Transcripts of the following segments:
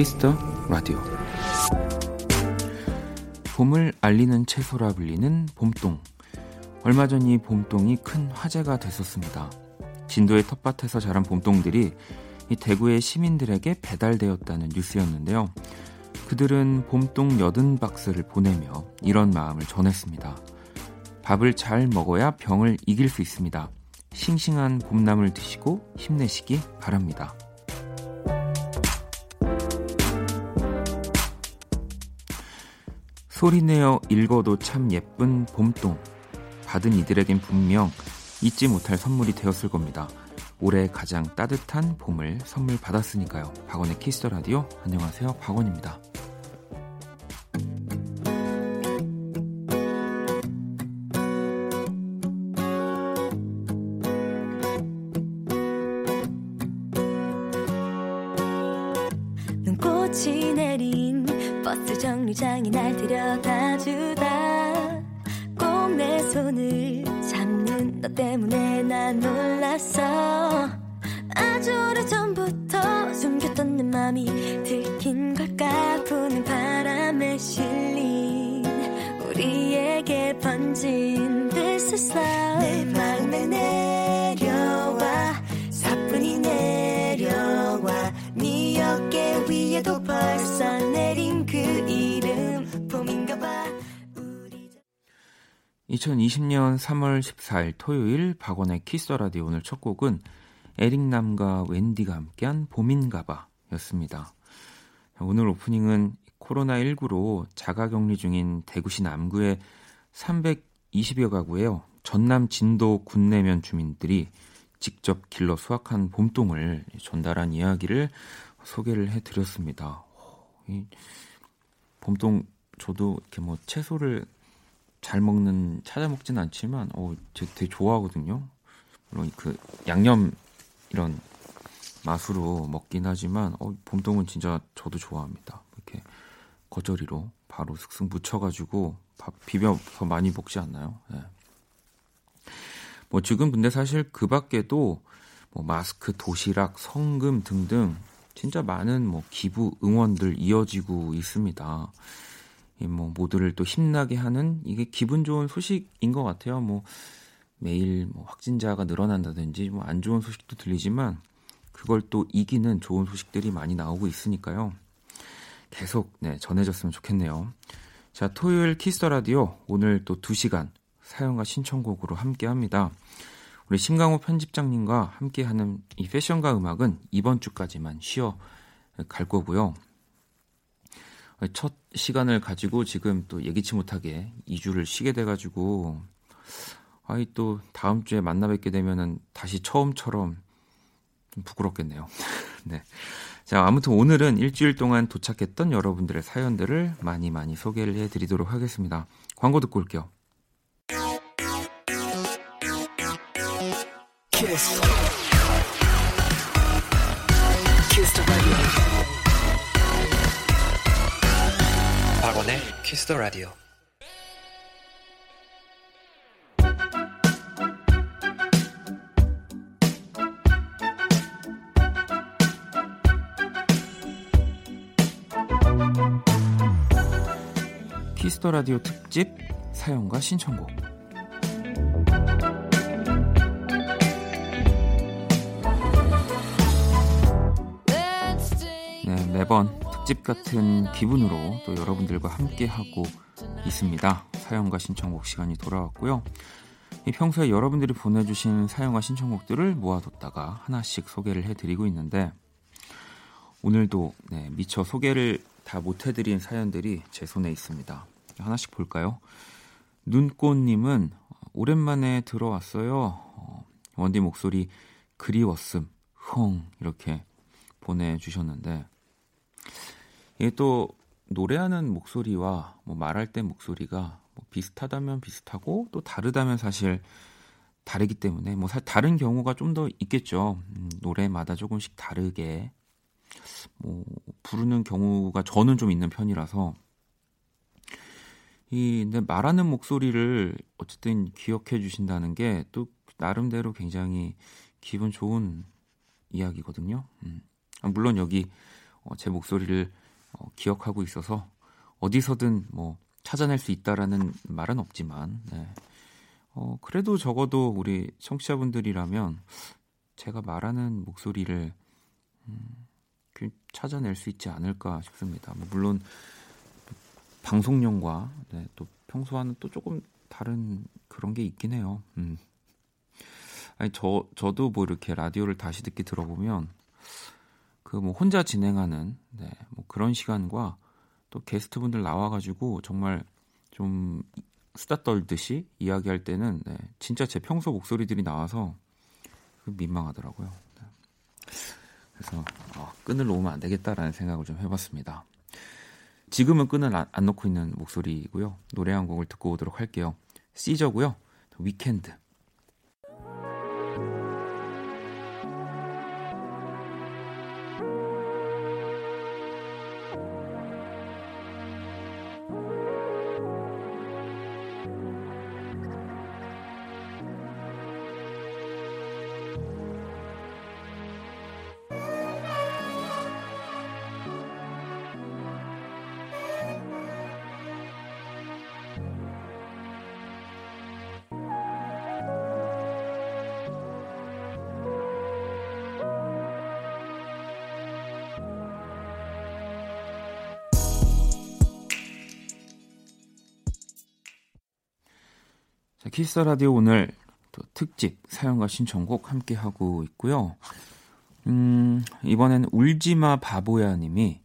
Kiss the Radio 봄을 알리는 채소라 불리는 봄동 얼마 전 이 봄동이 큰 화제가 됐었습니다. 진도의 텃밭에서 자란 봄동들이 이 대구의 시민들에게 배달되었다는 뉴스였는데요. 그들은 봄동 여든 박스를 보내며 이런 마음을 전했습니다. 밥을 잘 먹어야 병을 이길 수 있습니다. 싱싱한 봄나물 드시고 힘내시기 바랍니다. 소리내어 읽어도 참 예쁜 봄동. 받은 이들에겐 분명 잊지 못할 선물이 되었을 겁니다. 올해 가장 따뜻한 봄을 선물 받았으니까요. 박원의 Kiss the Radio. 안녕하세요. 박원입니다. 버스 정류장이 날 데려다 주다. 꼭 내 손을 잡는 너 때문에 난 놀랐어. 아주 오래전부터 숨겼던 내 맘이 들킨 걸까? 부는 바람에 실린 우리에게 번진 This is love 내 마음에 내려와 사뿐히 내려와. 네 어깨 위에도 벌써 내린 2020년 3월 14일 토요일 박원의 키스 라디오 오늘 첫 곡은 에릭남과 웬디가 함께한 봄인가봐 였습니다. 오늘 오프닝은 코로나19로 자가격리 중인 대구시 남구의 320여 가구에요. 전남 진도 군내면 주민들이 직접 길러 수확한 봄동을 전달한 이야기를 소개를 해드렸습니다. 이 봄동 저도 이렇게 뭐 채소를 잘 먹는 찾아 먹진 않지만 어 제가 되게 좋아하거든요. 물론 그 양념 이런 맛으로 먹긴 하지만 어, 봄동은 진짜 저도 좋아합니다. 이렇게 거저리로 바로 슥슥 묻혀가지고 밥 비벼서 많이 먹지 않나요? 네. 뭐 지금 근데 사실 그 밖에도 뭐 마스크, 도시락, 성금 등등 진짜 많은 뭐 기부 응원들 이어지고 있습니다. 이뭐 모두를 또 힘나게 하는 이게 기분 좋은 소식인 것 같아요. 뭐 매일 뭐 확진자가 늘어난다든지 뭐 안 좋은 소식도 들리지만 그걸 또 이기는 좋은 소식들이 많이 나오고 있으니까요. 계속 네, 전해졌으면 좋겠네요. 자, 토요일 Kiss the Radio 오늘 또 2시간 사연과 신청곡으로 함께 합니다. 우리 심강호 편집장님과 함께 하는 이 패션과 음악은 이번 주까지만 쉬어 갈 거고요. 첫 시간을 가지고 지금 또 예기치 못하게 2주를 쉬게 돼가지고 아이 또 다음 주에 만나 뵙게 되면은 다시 처음처럼 좀 부끄럽겠네요. 네. 자, 아무튼 오늘은 일주일 동안 도착했던 여러분들의 사연들을 많이 많이 소개를 해 드리도록 하겠습니다. 광고 듣고 올게요. 키스 박원의 키스 더 라디오. Kiss the Radio 특집 사연과 신청곡. 네, 매번 특집 같은 기분으로 또 여러분들과 함께 하고 있습니다. 사연과 신청곡 시간이 돌아왔고요. 이 평소에 여러분들이 보내주신 사연과 신청곡들을 모아뒀다가 하나씩 소개를 해드리고 있는데 오늘도 네, 미처 소개를 다 못해드린 사연들이 제 손에 있습니다. 하나씩 볼까요? 눈꽃님은 오랜만에 들어왔어요. 어, 원디 목소리 그리웠음, 흥 이렇게 보내주셨는데 이게 또 노래하는 목소리와 뭐 말할 때 목소리가 뭐 비슷하다면 비슷하고 또 다르다면 사실 다르기 때문에 뭐 다른 경우가 좀 더 있겠죠. 음, 노래마다 조금씩 다르게 뭐 부르는 경우가 저는 좀 있는 편이라서 이 근데 말하는 목소리를 어쨌든 기억해 주신다는 게 또 나름대로 굉장히 기분 좋은 이야기거든요. 음. 아, 물론 여기 어, 제 목소리를 어, 기억하고 있어서 어디서든 뭐 찾아낼 수 있다라는 말은 없지만 네. 어, 그래도 적어도 우리 청취자분들이라면 제가 말하는 목소리를 음, 찾아낼 수 있지 않을까 싶습니다. 뭐 물론 방송용과 네, 또 평소와는 또 조금 다른 그런 게 있긴 해요. 음. 아니 저 저도 뭐 이렇게 라디오를 다시 듣기 들어보면 그 뭐 혼자 진행하는 네, 뭐 그런 시간과 또 게스트분들 나와가지고 정말 좀 수다 떨듯이 이야기할 때는 네, 진짜 제 평소 목소리들이 나와서 민망하더라고요. 네. 그래서 어, 끈을 놓으면 안 되겠다라는 생각을 좀 해봤습니다. 지금은 끈을 안, 안 놓고 있는 목소리고요. 노래 한 곡을 듣고 오도록 할게요. 시저고요. 위켄드. 키스 라디오 오늘 또 특집 사연과 신청곡 함께 하고 있고요. 음, 이번에는 울지마 바보야 님이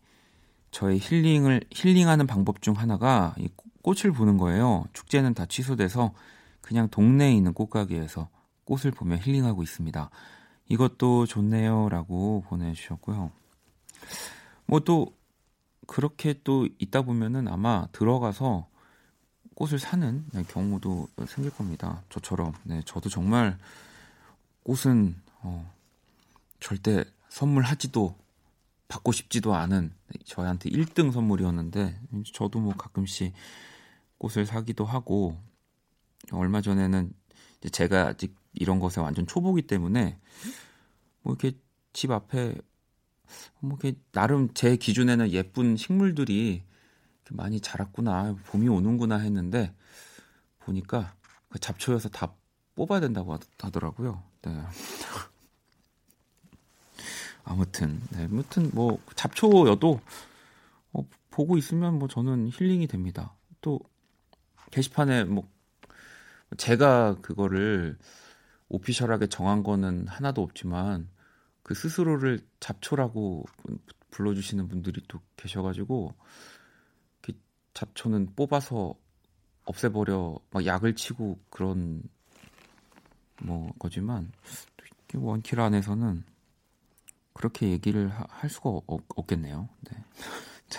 저의 힐링을 힐링하는 방법 중 하나가 이 꽃을 보는 거예요. 축제는 다 취소돼서 그냥 동네에 있는 꽃가게에서 꽃을 보며 힐링하고 있습니다. 이것도 좋네요라고 보내 주셨고요. 뭐 또 그렇게 또 있다 보면은 아마 들어가서 꽃을 사는 네, 경우도 생길 겁니다. 저처럼. 네, 저도 정말 꽃은 어, 절대 선물하지도 받고 싶지도 않은 저한테 1등 선물이었는데 저도 뭐 가끔씩 꽃을 사기도 하고 얼마 전에는 제가 아직 이런 것에 완전 초보기 때문에 뭐 이렇게 집 앞에 뭐 이렇게 나름 제 기준에는 예쁜 식물들이 많이 자랐구나 봄이 오는구나 했는데 보니까 그 잡초여서 다 뽑아야 된다고 하더라고요. 네. 아무튼 네, 아무튼 뭐 잡초여도 어, 보고 있으면 뭐 저는 힐링이 됩니다. 또 게시판에 뭐 제가 그거를 오피셜하게 정한 거는 하나도 없지만 그 스스로를 잡초라고 불러주시는 분들이 또 계셔가지고 잡초는 뽑아서 없애버려 막 약을 치고 그런 뭐 거지만 원킬 안에서는 그렇게 얘기를 하, 할 수가 없, 없겠네요. 네.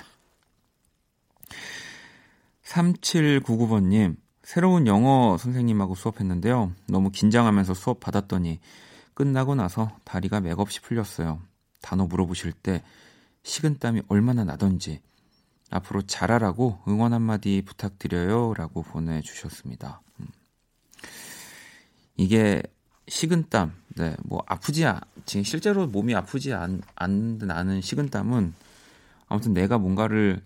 3799번님, 새로운 영어 선생님하고 수업했는데요. 너무 긴장하면서 수업 받았더니 끝나고 나서 다리가 맥없이 풀렸어요. 단어 물어보실 때 식은땀이 얼마나 나던지 앞으로 잘하라고 응원 한마디 부탁드려요. 라고 보내주셨습니다. 음. 이게 식은땀, 네, 뭐 아프지, 않, 지금 실제로 몸이 아프지 않, 않는 않은 식은땀은 아무튼 내가 뭔가를,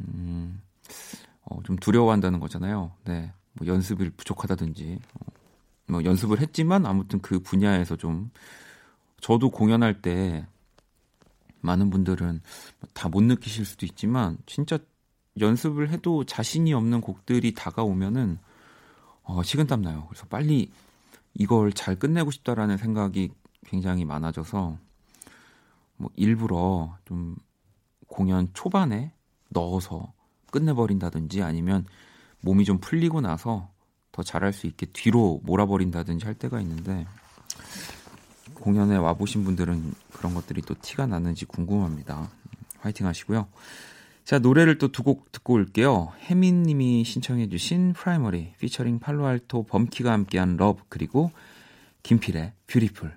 음, 어, 좀 두려워한다는 거잖아요. 네, 뭐 연습을 부족하다든지, 어, 뭐 연습을 했지만 아무튼 그 분야에서 좀, 저도 공연할 때 많은 분들은 다 못 느끼실 수도 있지만 진짜 연습을 해도 자신이 없는 곡들이 다가오면은 어, 식은땀 나요. 그래서 빨리 이걸 잘 끝내고 싶다라는 생각이 굉장히 많아져서 뭐 일부러 좀 공연 초반에 넣어서 끝내버린다든지 아니면 몸이 좀 풀리고 나서 더 잘할 수 있게 뒤로 몰아버린다든지 할 때가 있는데 공연에 와보신 분들은 그런 것들이 또 티가 나는지 궁금합니다. 화이팅 하시고요. 자, 노래를 또 두 곡 듣고 올게요. 혜민 님이 신청해 주신 프라이머리, 피처링 팔로알토 범키가 함께한 Love, 그리고 김필의 Beautiful.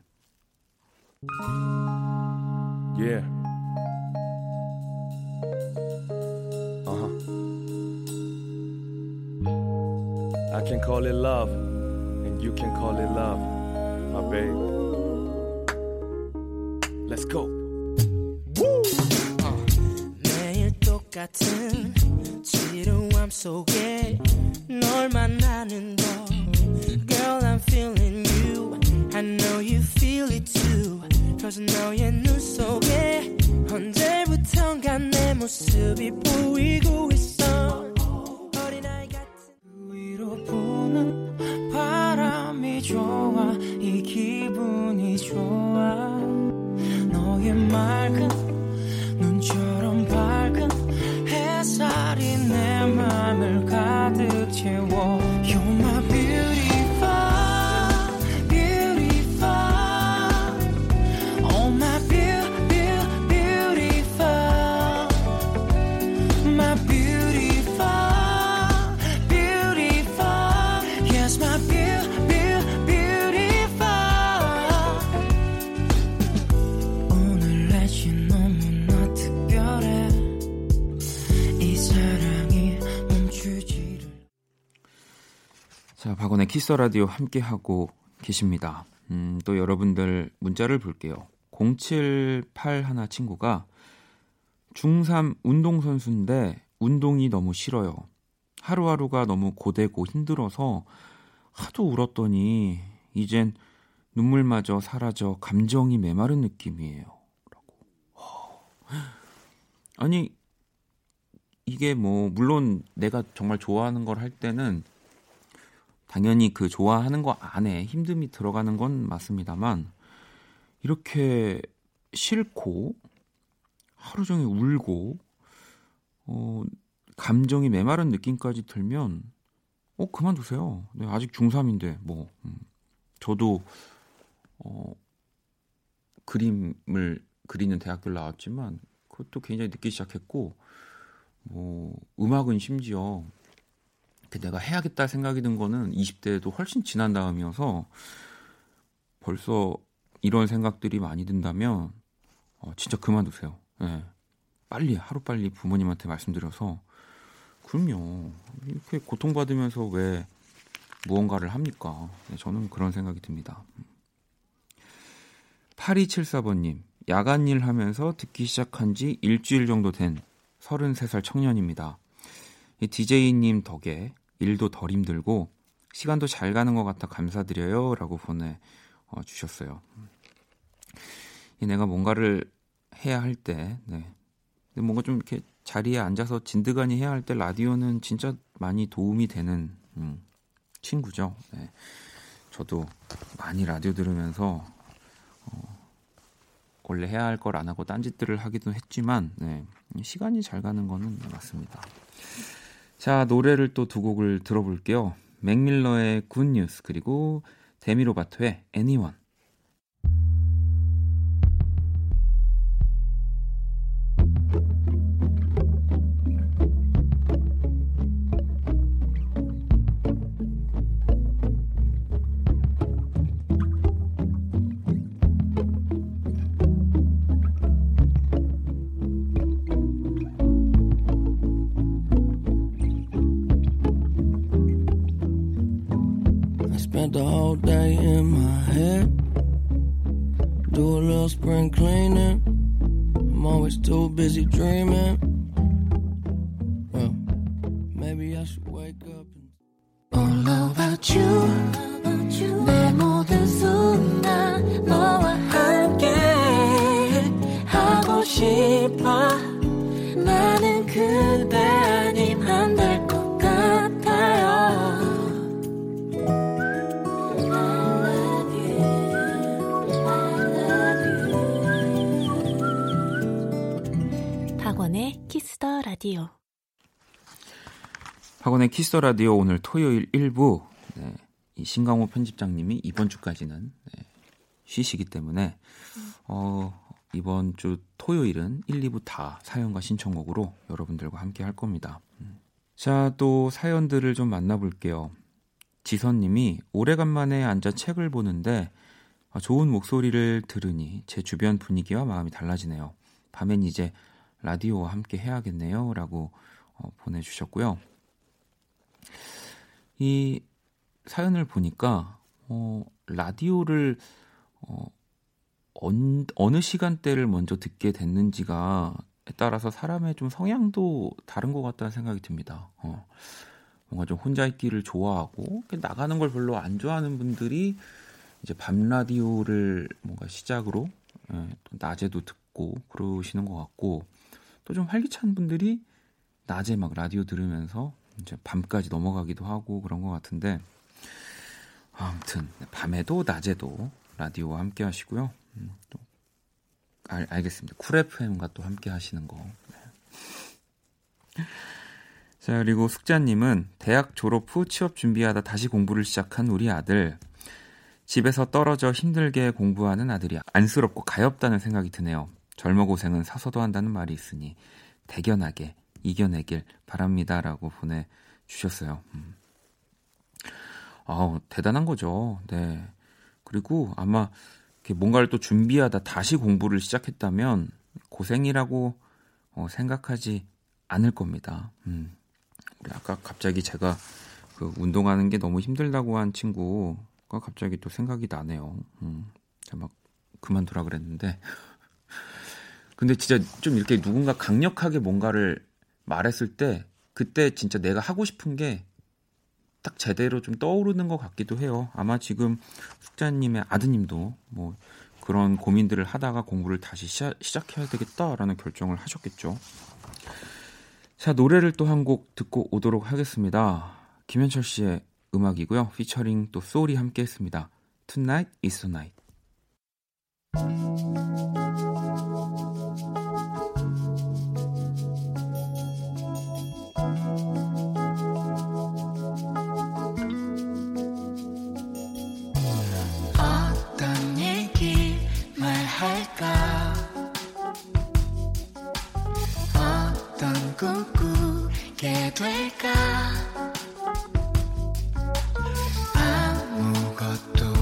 Yeah. Uh-huh. I can call it love, and You can call it love, my babe. Let's go. 매일 똑같은 지루함 속에 널 만나는 너 Girl I'm feeling you. I know you feel it too. Cause 너의 눈 속에 언제부턴가 내 모습이 보이고 있어. 어린아이 같은 위로 부는 바람이 좋아. 이 기분이 좋아 너 키스 라디오 함께 하고 계십니다. 음, 또 여러분들 문자를 볼게요. 078 친구가 중3 운동선수인데 운동이 너무 싫어요. 하루하루가 너무 고되고 힘들어서 하도 울었더니 이젠 눈물마저 사라져 감정이 메마른 느낌이에요. 라고. 허. 아니 이게 뭐 물론 내가 정말 좋아하는 걸 할 때는 당연히 그 좋아하는 거 안에 힘듦이 들어가는 건 맞습니다만 이렇게 싫고 하루 종일 울고 어 감정이 메마른 느낌까지 들면 어 그만두세요. 네, 아직 중3인데 뭐 음, 저도 어 그림을 그리는 대학교를 나왔지만 그것도 굉장히 늦게 시작했고 뭐 음악은 심지어 그 내가 해야겠다 생각이 든 거는 20대에도 훨씬 지난 다음이어서 벌써 이런 생각들이 많이 든다면 어, 진짜 그만두세요. 예. 빨리 하루 빨리 부모님한테 말씀드려서 그럼요. 이렇게 고통받으면서 왜 무언가를 합니까? 네, 저는 그런 생각이 듭니다. 8274번님, 야간 일 하면서 듣기 시작한 지 일주일 정도 된 33살 청년입니다. 이 DJ님 덕에 일도 덜 힘들고 시간도 잘 가는 것 같아 감사드려요. 라고 보내 어, 주셨어요. 이 내가 뭔가를 해야 할 때, 네. 뭔가 좀 이렇게 자리에 앉아서 진드간이 해야 할 때 라디오는 진짜 많이 도움이 되는 음, 친구죠. 네. 저도 많이 라디오 들으면서 어, 원래 해야 할 걸 안 하고 딴짓들을 하기도 했지만 네. 시간이 잘 가는 거는 맞습니다. 자 노래를 또 두 곡을 들어볼게요. 맥밀러의 Good News 그리고 데미 로바토의 Anyone. 라디오. 박원의 Kiss the Radio 오늘 토요일 1부 네, 이 신강호 편집장님이 이번 주까지는 네, 쉬시기 때문에 어, 이번 주 토요일은 1, 2부 다 사연과 신청곡으로 여러분들과 함께 할 겁니다. 음. 자, 또 사연들을 좀 만나볼게요. 지선님이 오래간만에 앉아 책을 보는데 아, 좋은 목소리를 들으니 제 주변 분위기와 마음이 달라지네요. 밤엔 이제 라디오와 함께 해야겠네요. 라고 어, 보내주셨고요. 이 사연을 보니까 어, 라디오를 어, 언, 어느 시간대를 먼저 듣게 됐는지가 따라서 사람의 좀 성향도 다른 것 같다는 생각이 듭니다. 어, 뭔가 좀 혼자 있기를 좋아하고 나가는 걸 별로 안 좋아하는 분들이 이제 밤 라디오를 뭔가 시작으로 예, 또 낮에도 듣고 그러시는 것 같고 또 좀 활기찬 분들이 낮에 막 라디오 들으면서 이제 밤까지 넘어가기도 하고 그런 것 같은데 아무튼 밤에도 낮에도 라디오와 함께 하시고요. 음, 또 알, 알겠습니다. Cool FM과 또 함께 하시는 거. 네. 자, 그리고 숙자님은 대학 졸업 후 취업 준비하다 다시 공부를 시작한 우리 아들. 집에서 떨어져 힘들게 공부하는 아들이 안쓰럽고 가엽다는 생각이 드네요. 젊어 고생은 사서도 한다는 말이 있으니 대견하게 이겨내길 바랍니다라고 보내주셨어요. 음. 아우, 대단한 거죠. 네. 그리고 아마 뭔가를 또 준비하다 다시 공부를 시작했다면 고생이라고 어, 생각하지 않을 겁니다. 음. 우리 아까 갑자기 제가 그 운동하는 게 너무 힘들다고 한 친구가 갑자기 또 생각이 나네요. 음. 제가 막 그만두라 그랬는데. 근데 진짜 좀 이렇게 누군가 강력하게 뭔가를 말했을 때 그때 진짜 내가 하고 싶은 게 딱 제대로 좀 떠오르는 것 같기도 해요. 아마 지금 숙자님의 아드님도 뭐 그런 고민들을 하다가 공부를 다시 시작, 시작해야 되겠다라는 결정을 하셨겠죠. 자, 노래를 또 한 곡 듣고 오도록 하겠습니다. 김현철 씨의 음악이고요. 피처링 또 소울이 함께 했습니다. Tonight is the night. 될까? 아무것도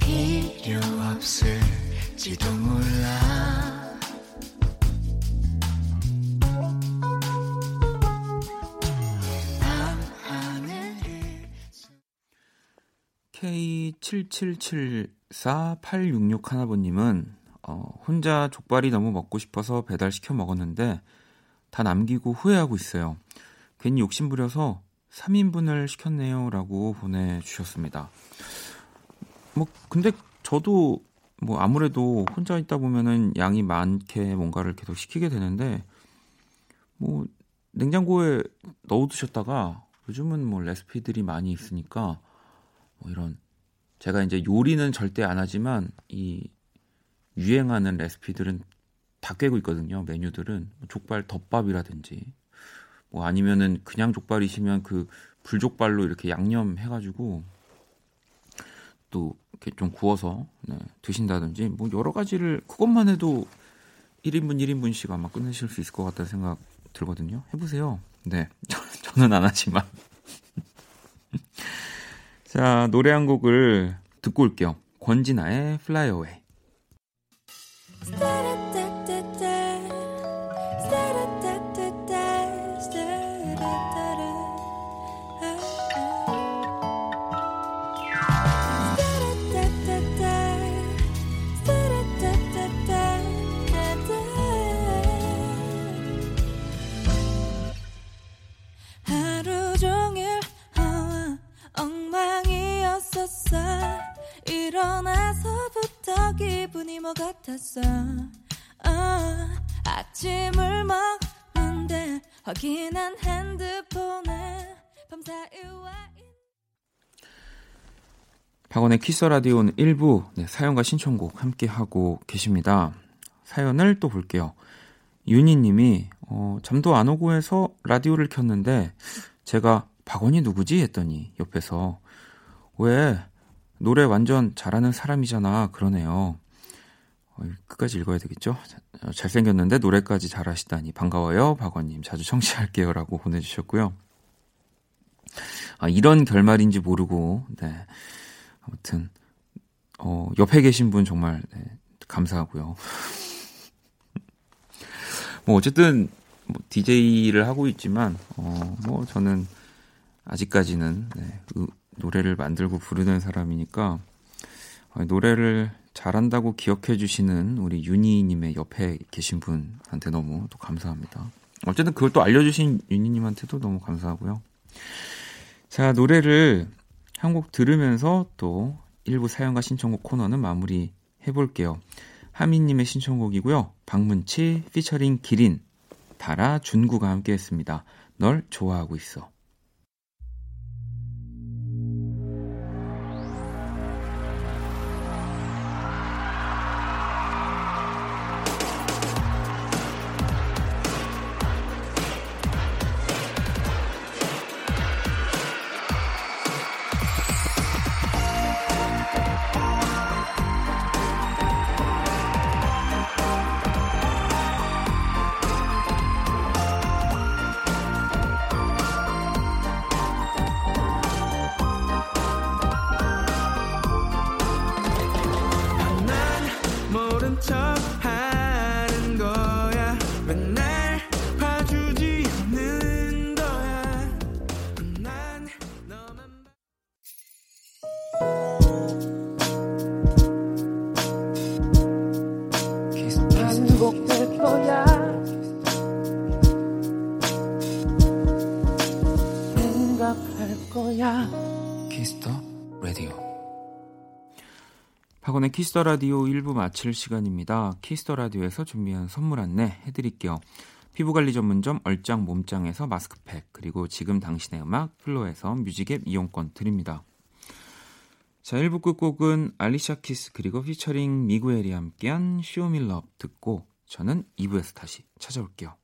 필요 없을지도 몰라. K77748661 하나번님은 어, 혼자 족발이 너무 먹고 싶어서 배달시켜 먹었는데 다 남기고 후회하고 있어요. 괜히 욕심부려서 3인분을 시켰네요. 라고 보내주셨습니다. 뭐, 근데 저도 뭐 아무래도 혼자 있다 보면은 양이 많게 뭔가를 계속 시키게 되는데 뭐 냉장고에 넣어 두셨다가 요즘은 뭐 레시피들이 많이 있으니까 뭐 이런 제가 이제 요리는 절대 안 하지만 이 유행하는 레시피들은 다 꿰고 있거든요. 메뉴들은 뭐 족발 덮밥이라든지 뭐 아니면은 그냥 족발이시면 그 불족발로 이렇게 양념 해가지고 또 이렇게 좀 구워서 네, 드신다든지 뭐 여러 가지를 그것만 해도 1인분 1인분씩 아마 끝내실 수 있을 것 같다는 생각 들거든요. 해보세요. 네, 저는 안 하지만 자 노래 한 곡을 듣고 올게요. 권진아의 Away. 기분이 뭐 같았어 아, 아침을 먹는데 확인한 핸드폰에 밤사이와 박원의 키스 라디오는 1부 네, 사연과 신청곡 함께 하고 계십니다. 사연을 또 볼게요. 윤희 님이 어, 잠도 안 오고 해서 라디오를 켰는데 제가 박원이 누구지 했더니 옆에서 왜 노래 완전 잘하는 사람이잖아 그러네요. 어, 끝까지 읽어야 되겠죠? 어, 잘생겼는데 노래까지 잘하시다니 반가워요, 박원님. 자주 청취할게요 라고 보내주셨고요. 아, 이런 결말인지 모르고, 네. 아무튼, 어, 옆에 계신 분 정말, 네, 감사하고요. 뭐, 어쨌든, 뭐, DJ를 하고 있지만, 어, 뭐, 저는 아직까지는, 네, 노래를 만들고 부르는 사람이니까 어, 노래를 잘한다고 기억해 주시는 우리 윤희님의 옆에 계신 분한테 너무 또 감사합니다. 어쨌든 그걸 또 알려주신 윤희님한테도 너무 감사하고요. 자, 노래를 한 곡 들으면서 또 일부 사연과 신청곡 코너는 마무리 해볼게요. 하민님의 신청곡이고요. 박문치 피처링 기린, 다라 준구가 함께 했습니다. 널 좋아하고 있어. 거야 Kiss the Radio. 박원의 Kiss the Radio 1부 마칠 시간입니다. Kiss the Radio에서 준비한 선물 안내 해드릴게요. 피부관리 전문점 얼짱 몸짱에서 마스크팩 그리고 지금 당신의 음악 FLO에서 뮤직앱 이용권 드립니다. 자 1부 끝곡은 Alicia Keys 그리고 featuring Miguel이 함께한 Show Me Love 듣고 저는 2부에서 다시 찾아올게요.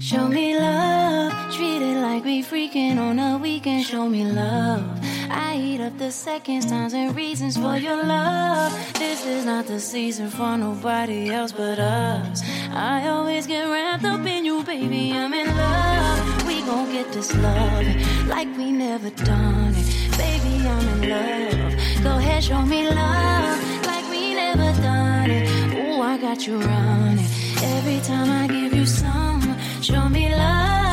Show me love, treat it like we freaking on a weekend. Show me love. I eat up the seconds, times, and reasons for your love. This is not the season for nobody else but us. I always get wrapped up in you, baby. I'm in love. We gon' get this love like we never done it. Baby, I'm in love. Go ahead, show me love like we never done it. Ooh, I got you running. Every time I give you some, show me love.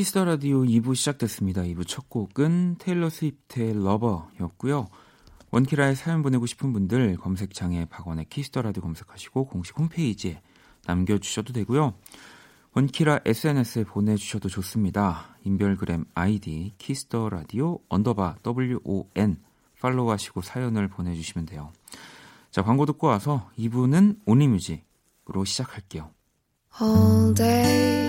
Kiss the Radio 2부 시작됐습니다. 2부 첫 곡은 Taylor Swift의 Lover였고요. 원키라에 사연 보내고 싶은 분들 검색창에 박원의 Kiss the Radio 검색하시고 공식 홈페이지에 남겨주셔도 되고요. 원키라 SNS에 보내주셔도 좋습니다. 인별그램 아이디 Kiss the Radio underbar WON 팔로우하시고 사연을 보내주시면 돼요. 자 광고 듣고 와서 2부는 Only Music으로 시작할게요. all day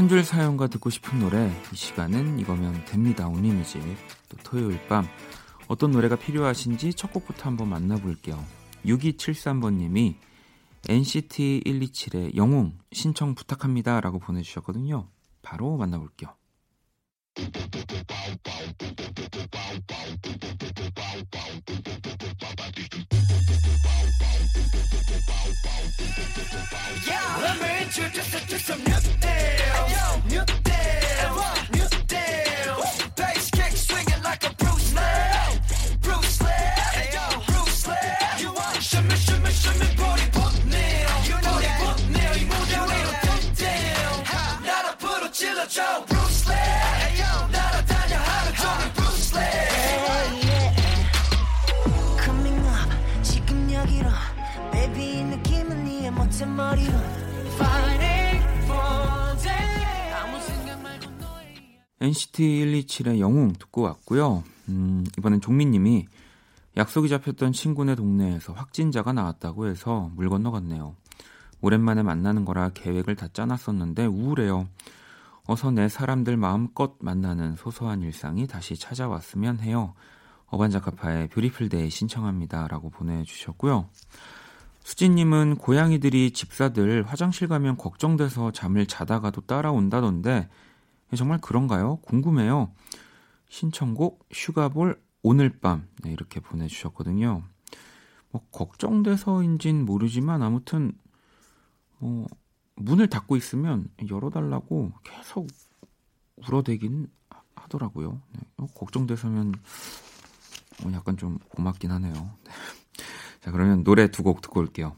한 줄 사연과 듣고 싶은 노래 이 시간은 이거면 됩니다. Only Music 또 토요일 밤 어떤 노래가 필요하신지 첫 곡부터 한번 만나볼게요. 6273번님이 NCT 127의 영웅 신청 부탁합니다 라고 보내주셨거든요. 바로 만나볼게요. Let me introduce you to some new deals. New deals. New deals. Bass kick swinging like a Bruce Lee. Bruce Lee. Bruce Lee. You want shimmy, shimmy, shimmy, booty pop now. You know that. Pop now. 이 무대 위로 top down. 나를 부르질러줘. NCT 127의 영웅 듣고 왔고요. 음, 이번엔 종민님이 약속이 잡혔던 친구네 동네에서 확진자가 나왔다고 해서 물 건너갔네요. 오랜만에 만나는 거라 계획을 다 짜놨었는데 우울해요. 어서 내 사람들 마음껏 만나는 소소한 일상이 다시 찾아왔으면 해요. 어반자카파의 Beautiful Day 신청합니다. 라고 보내주셨고요. 수진님은 고양이들이 집사들 화장실 가면 걱정돼서 잠을 자다가도 따라온다던데 정말 그런가요? 궁금해요. 신청곡 슈가볼 오늘 밤 네, 이렇게 보내주셨거든요. 뭐 걱정돼서인진 모르지만 아무튼 뭐 문을 닫고 있으면 열어달라고 계속 울어대긴 하더라고요. 네, 어, 걱정돼서면 어, 약간 좀 고맙긴 하네요. 네. 자 그러면 노래 두 곡 듣고 올게요.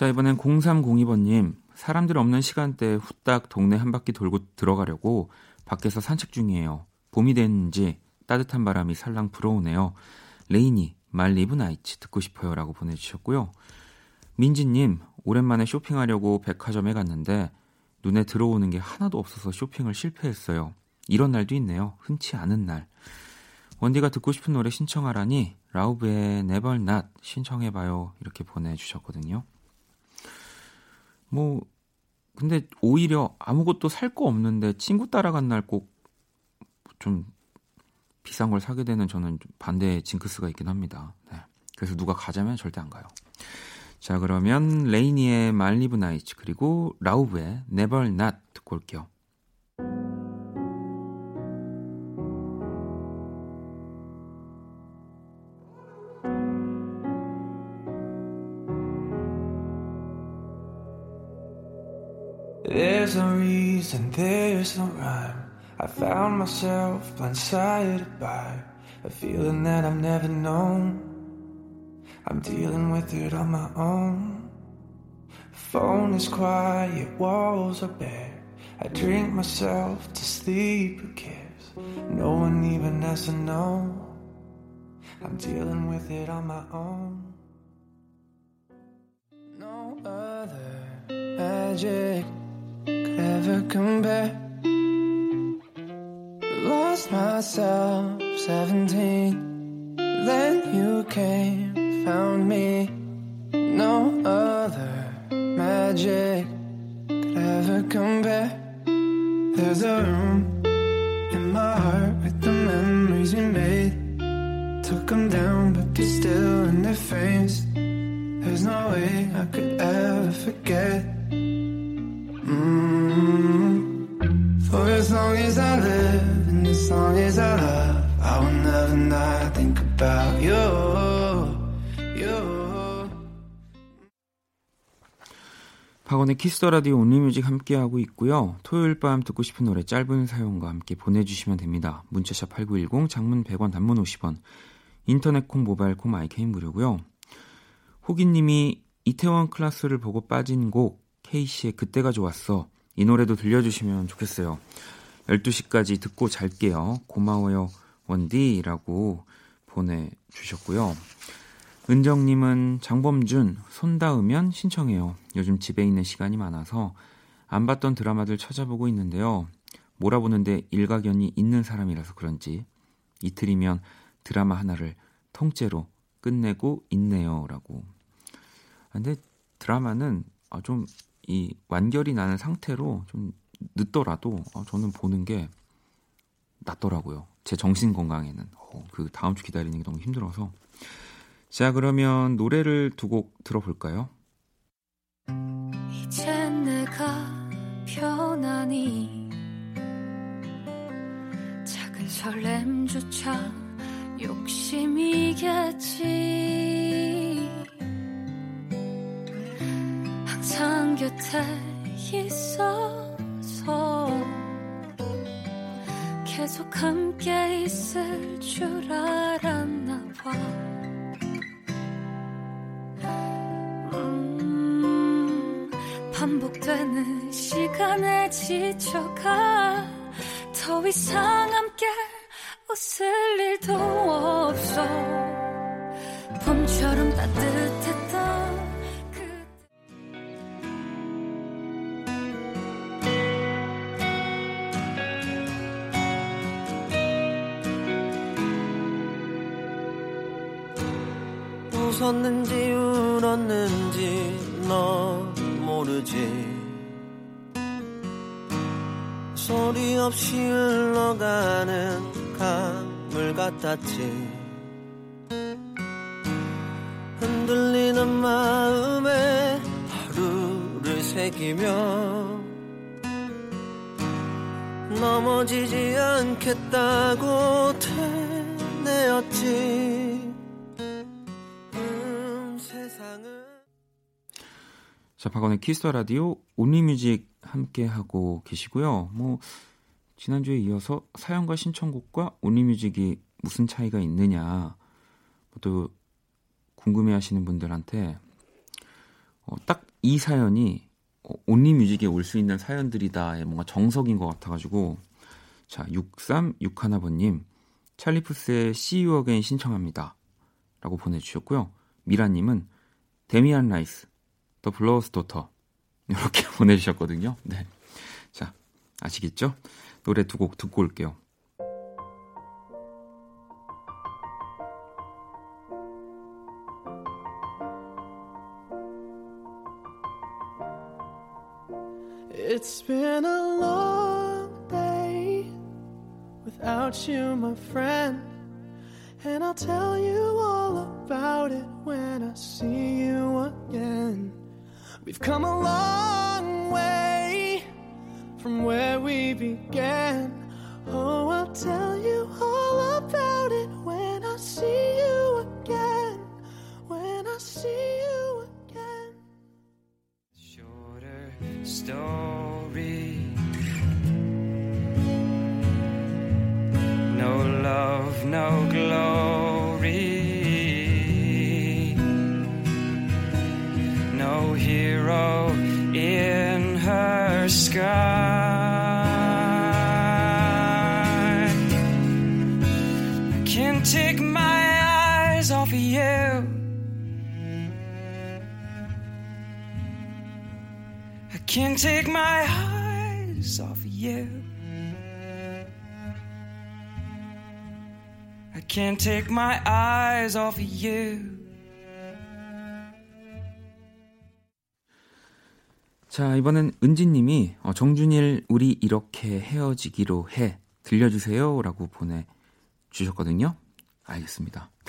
자, 이번엔 0302번님. 사람들 없는 시간대에 후딱 동네 한 바퀴 돌고 들어가려고 밖에서 산책 중이에요. 봄이 됐는지 따뜻한 바람이 살랑 불어오네요. 레이니, 말리브 나이츠 듣고 싶어요. 라고 보내주셨고요. 민지님, 오랜만에 쇼핑하려고 백화점에 갔는데 눈에 들어오는 게 하나도 없어서 쇼핑을 실패했어요. 이런 날도 있네요. 흔치 않은 날. 원디가 듣고 싶은 노래 신청하라니 라우브의 Never Not 신청해봐요. 이렇게 보내주셨거든요. 뭐 근데 오히려 아무것도 살 거 없는데 친구 따라간 날 꼭 좀 비싼 걸 사게 되는 저는 좀 반대의 징크스가 있긴 합니다. 네. 그래서 누가 가자면 절대 안 가요. 자 그러면 레이니의 말리브 나이츠 그리고 라우브의 Never Not 듣고 올게요. There's no rhyme. I found myself blindsided by a feeling that I've never known. I'm dealing with it on my own. Phone is quiet, walls are bare. I drink myself to sleep, who cares? No one even has to know. I'm dealing with it on my own. No other magic could ever compare. Lost myself 17. Then you came, found me. No other magic could ever compare. There's a room in my heart with the memories we made. Took them down, but they're still in their frames. There's no way I could ever forget. 박원의 Kiss the Radio Only Music 함께하고 있고요. 토요일 밤 듣고 싶은 노래 짧은 사연과 함께 보내주시면 됩니다. 문자샵 8910, 장문 100원, 단문 50원, 인터넷 콩, 모바일 콩, My K는 무료고요. 호기님이 이태원 클라스를 보고 빠진 곡 케이시의 그때가 좋았어. 이 노래도 들려주시면 좋겠어요. 12시까지 듣고 잘게요. 고마워요 원디라고 보내주셨고요. 은정님은 장범준 손 닿으면 신청해요. 요즘 집에 있는 시간이 많아서 안 봤던 드라마들 찾아보고 있는데요. 몰아보는데 일가견이 있는 사람이라서 그런지 이틀이면 드라마 하나를 통째로 끝내고 있네요 라고. 근데 드라마는 아, 좀 이 완결이 나는 상태로 좀 늦더라도 아, 저는 보는 게 낫더라고요. 제 정신 건강에는 어, 그 다음 주 기다리는 게 너무 힘들어서. 자 그러면 노래를 두 곡 들어볼까요? 이젠 내가 편하니 작은 설렘조차 욕심이겠지 곁에 있어서 계속 함께 있을 줄 알았나 봐. 음, 반복되는 시간에 지쳐가 더 이상 함께 웃을 일도 없어. 봄처럼 따뜻 웃었는지 울었는지 너 모르지. 소리 없이 흘러가는 강물 같았지. 흔들리는 마음에 하루를 새기며 넘어지지 않겠다고 되뇌었지 자, 박원의 Kiss the Radio Only Music 함께 하고 계시고요. 뭐 지난주에 이어서 사연과 신청곡과 Only Music이 무슨 차이가 있느냐 또 궁금해하시는 분들한테 어, 딱 이 사연이 어, Only Music에 올 수 있는 사연들이다의 뭔가 정석인 것 같아가지고 자 6361번님 찰리푸스의 See You Again 신청합니다 라고 보내주셨고요 미라님은 Damien Rice The Blower's Daughter 이렇게 보내주셨거든요 네. 자 아시겠죠? 노래 두 곡 듣고 올게요 It's been a long day without you, my friend. And I'll tell you all about it when I see you again. We've come a long way from where we began. Oh, I'll tell eyes off of you. I can't take my eyes off of you. I can't take my eyes off of you. 자, 이번엔 은지님이 어, 정준일 우리 이렇게 헤어지기로 해 들려주세요 라고 보내 주셨거든요. 알겠습니다.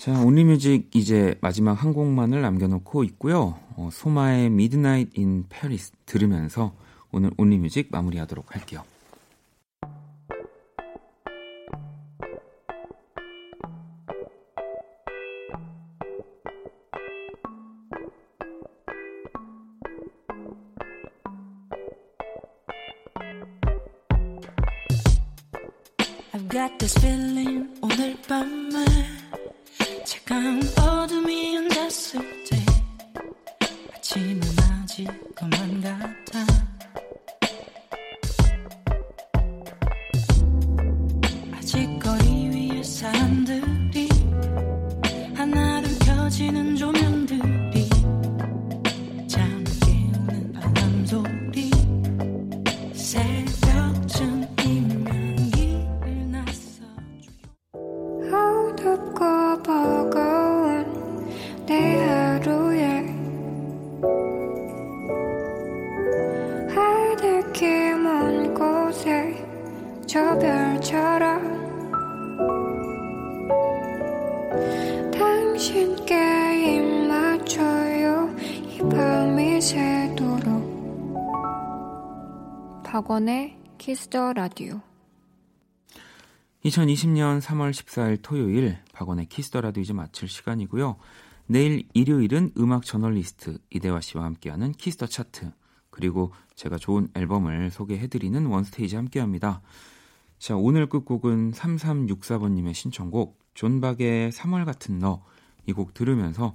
자, 온리뮤직 이제 마지막 한 곡만을 남겨놓고 있고요. 어, 소마의 Midnight in Paris 들으면서 오늘 온리뮤직 마무리하도록 할게요. 맞춰요 이 밤이 새도록 박원의 Kiss the Radio 2020년 3월 14일 토요일 박원의 Kiss the Radio 이제 마칠 시간이고요. 내일 일요일은 음악 저널리스트 이대화 씨와 함께하는 Kiss the Chart 그리고 제가 좋은 앨범을 소개해드리는 One Stage 함께합니다. 자 오늘 끝곡은 3364번님의 신청곡 존박의 3월 같은 너 이 곡 들으면서